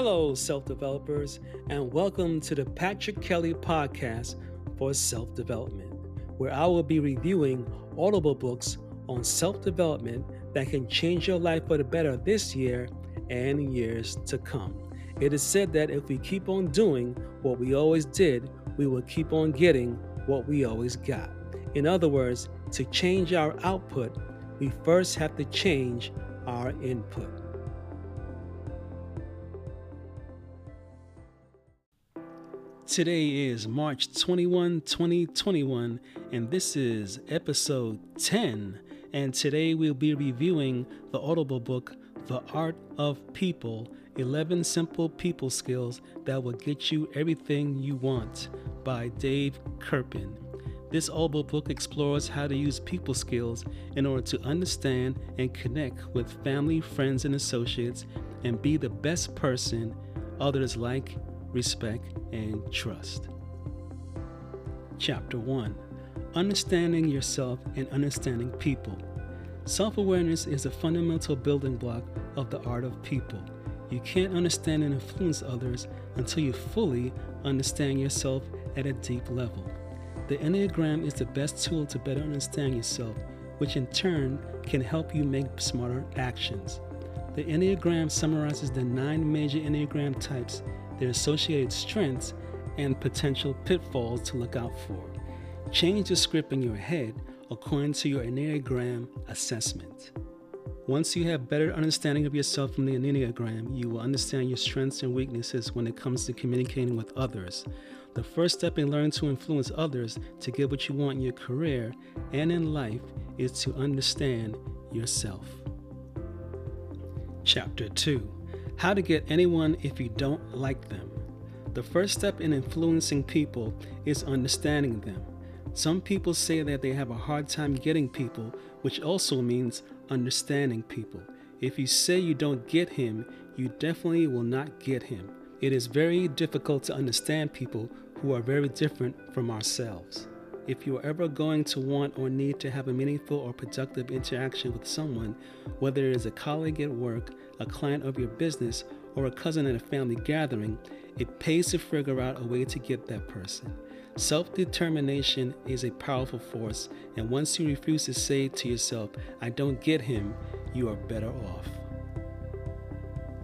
Hello, self developers, and welcome to the Patrick Kelly Podcast for Self Development, where I will be reviewing audible books on self development that can change your life for the better this year and years to come. It is said that if we keep on doing what we always did, we will keep on getting what we always got. In other words, to change our output, we first have to change our input. Today is March 21, 2021, and this is episode 10. And today we'll be reviewing the Audible book, The Art of People 11 Simple People Skills That Will Get You Everything You Want by Dave Kerpen. This Audible book explores how to use people skills in order to understand and connect with family, friends, and associates and be the best person others like respect, and trust. Chapter 1 Understanding Yourself and Understanding People. Self awareness is a fundamental building block of the art of people. You can't understand and influence others until you fully understand yourself at a deep level. The Enneagram is the best tool to better understand yourself, which in turn can help you make smarter actions. The Enneagram summarizes the nine major Enneagram types their associated strengths, and potential pitfalls to look out for. Change the script in your head according to your Enneagram assessment. Once you have better understanding of yourself from the Enneagram, you will understand your strengths and weaknesses when it comes to communicating with others. The first step in learning to influence others to get what you want in your career and in life is to understand yourself. Chapter 2 how to get anyone if you don't like them. The first step in influencing people is understanding them. Some people say that they have a hard time getting people, which also means understanding people. If you say you don't get him, you definitely will not get him. It is very difficult to understand people who are very different from ourselves. If you are ever going to want or need to have a meaningful or productive interaction with someone, whether it is a colleague at work, a client of your business, or a cousin at a family gathering, it pays to figure out a way to get that person. Self determination is a powerful force, and once you refuse to say to yourself, I don't get him, you are better off.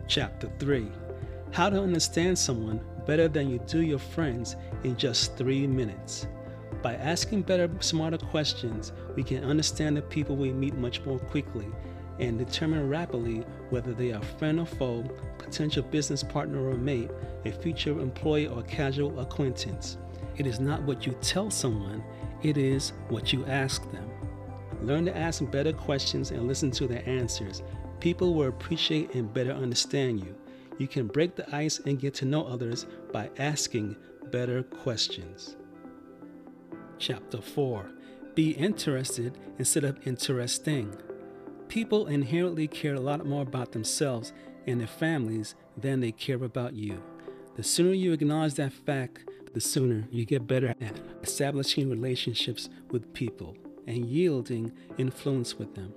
Chapter 3 How to Understand Someone Better Than You Do Your Friends in Just Three Minutes. By asking better, smarter questions, we can understand the people we meet much more quickly and determine rapidly whether they are friend or foe, potential business partner or mate, a future employee or casual acquaintance. It is not what you tell someone, it is what you ask them. Learn to ask better questions and listen to their answers. People will appreciate and better understand you. You can break the ice and get to know others by asking better questions. Chapter 4 Be interested instead of interesting. People inherently care a lot more about themselves and their families than they care about you. The sooner you acknowledge that fact, the sooner you get better at establishing relationships with people and yielding influence with them.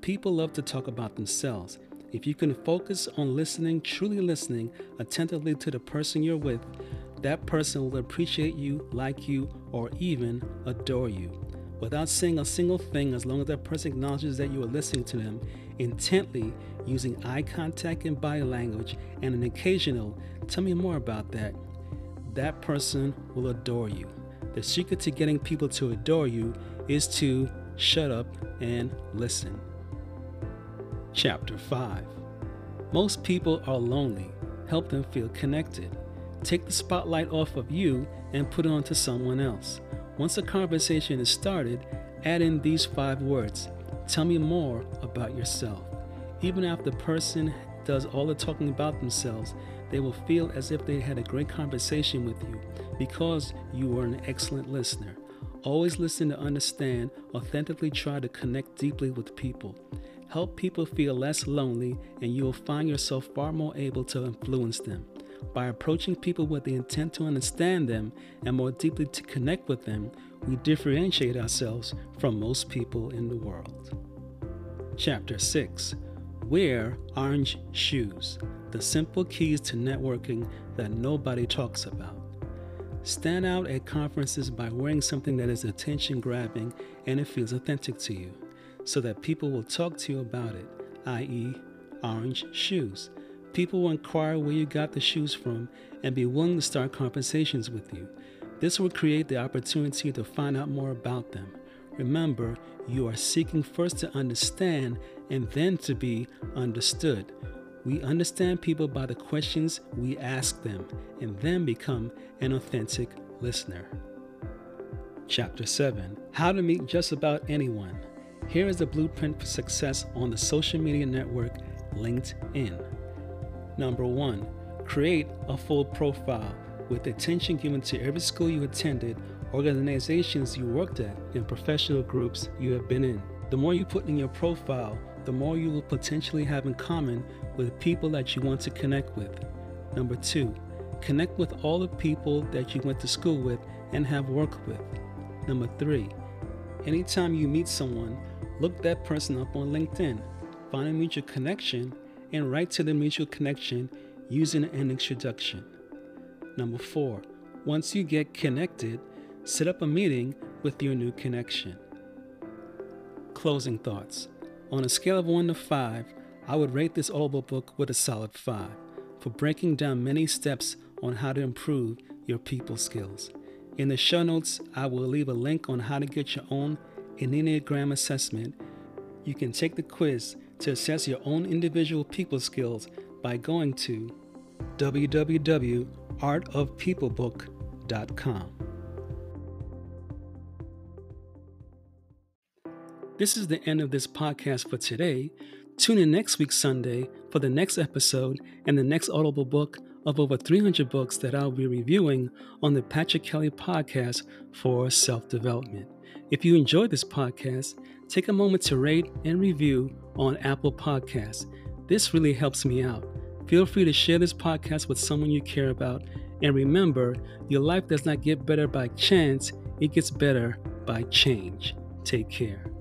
People love to talk about themselves. If you can focus on listening, truly listening attentively to the person you're with, that person will appreciate you, like you, or even adore you. Without saying a single thing as long as that person acknowledges that you are listening to them intently using eye contact and body language and an occasional tell me more about that that person will adore you. The secret to getting people to adore you is to shut up and listen. Chapter 5 most people are lonely. Help them feel connected take the spotlight off of you and put it onto someone else once a conversation is started, add in these five words Tell me more about yourself. Even after the person does all the talking about themselves, they will feel as if they had a great conversation with you because you are an excellent listener. Always listen to understand, authentically try to connect deeply with people. Help people feel less lonely, and you will find yourself far more able to influence them. By approaching people with the intent to understand them and more deeply to connect with them, we differentiate ourselves from most people in the world. Chapter 6 Wear orange shoes, the simple keys to networking that nobody talks about. Stand out at conferences by wearing something that is attention grabbing and it feels authentic to you, so that people will talk to you about it, i.e., orange shoes. People will inquire where you got the shoes from and be willing to start conversations with you. This will create the opportunity to find out more about them. Remember, you are seeking first to understand and then to be understood. We understand people by the questions we ask them and then become an authentic listener. Chapter 7 How to Meet Just About Anyone. Here is the blueprint for success on the social media network LinkedIn. Number 1 Create a full profile with attention given to every school you attended, organizations you worked at, and professional groups you have been in. The more you put in your profile, the more you will potentially have in common with people that you want to connect with. Number two, connect with all the people that you went to school with and have worked with. Number three, anytime you meet someone, look that person up on LinkedIn, find a mutual connection, and write to the mutual connection using an introduction. Number four, once you get connected, set up a meeting with your new connection. Closing thoughts. On a scale of 1 to 5, I would rate this Audible book with a solid 5 for breaking down many steps on how to improve your people skills. In the show notes, I will leave a link on how to get your own Enneagram assessment. You can take the quiz to assess your own individual people skills by going to www.artofpeoplebook.com. This is the end of this podcast for today. Tune in next week, Sunday, for the next episode and the next Audible book of over 300 books that I'll be reviewing on the Patrick Kelly podcast for self development. If you enjoyed this podcast, take a moment to rate and review on Apple Podcasts. This really helps me out. Feel free to share this podcast with someone you care about. And remember, your life does not get better by chance, it gets better by change. Take care.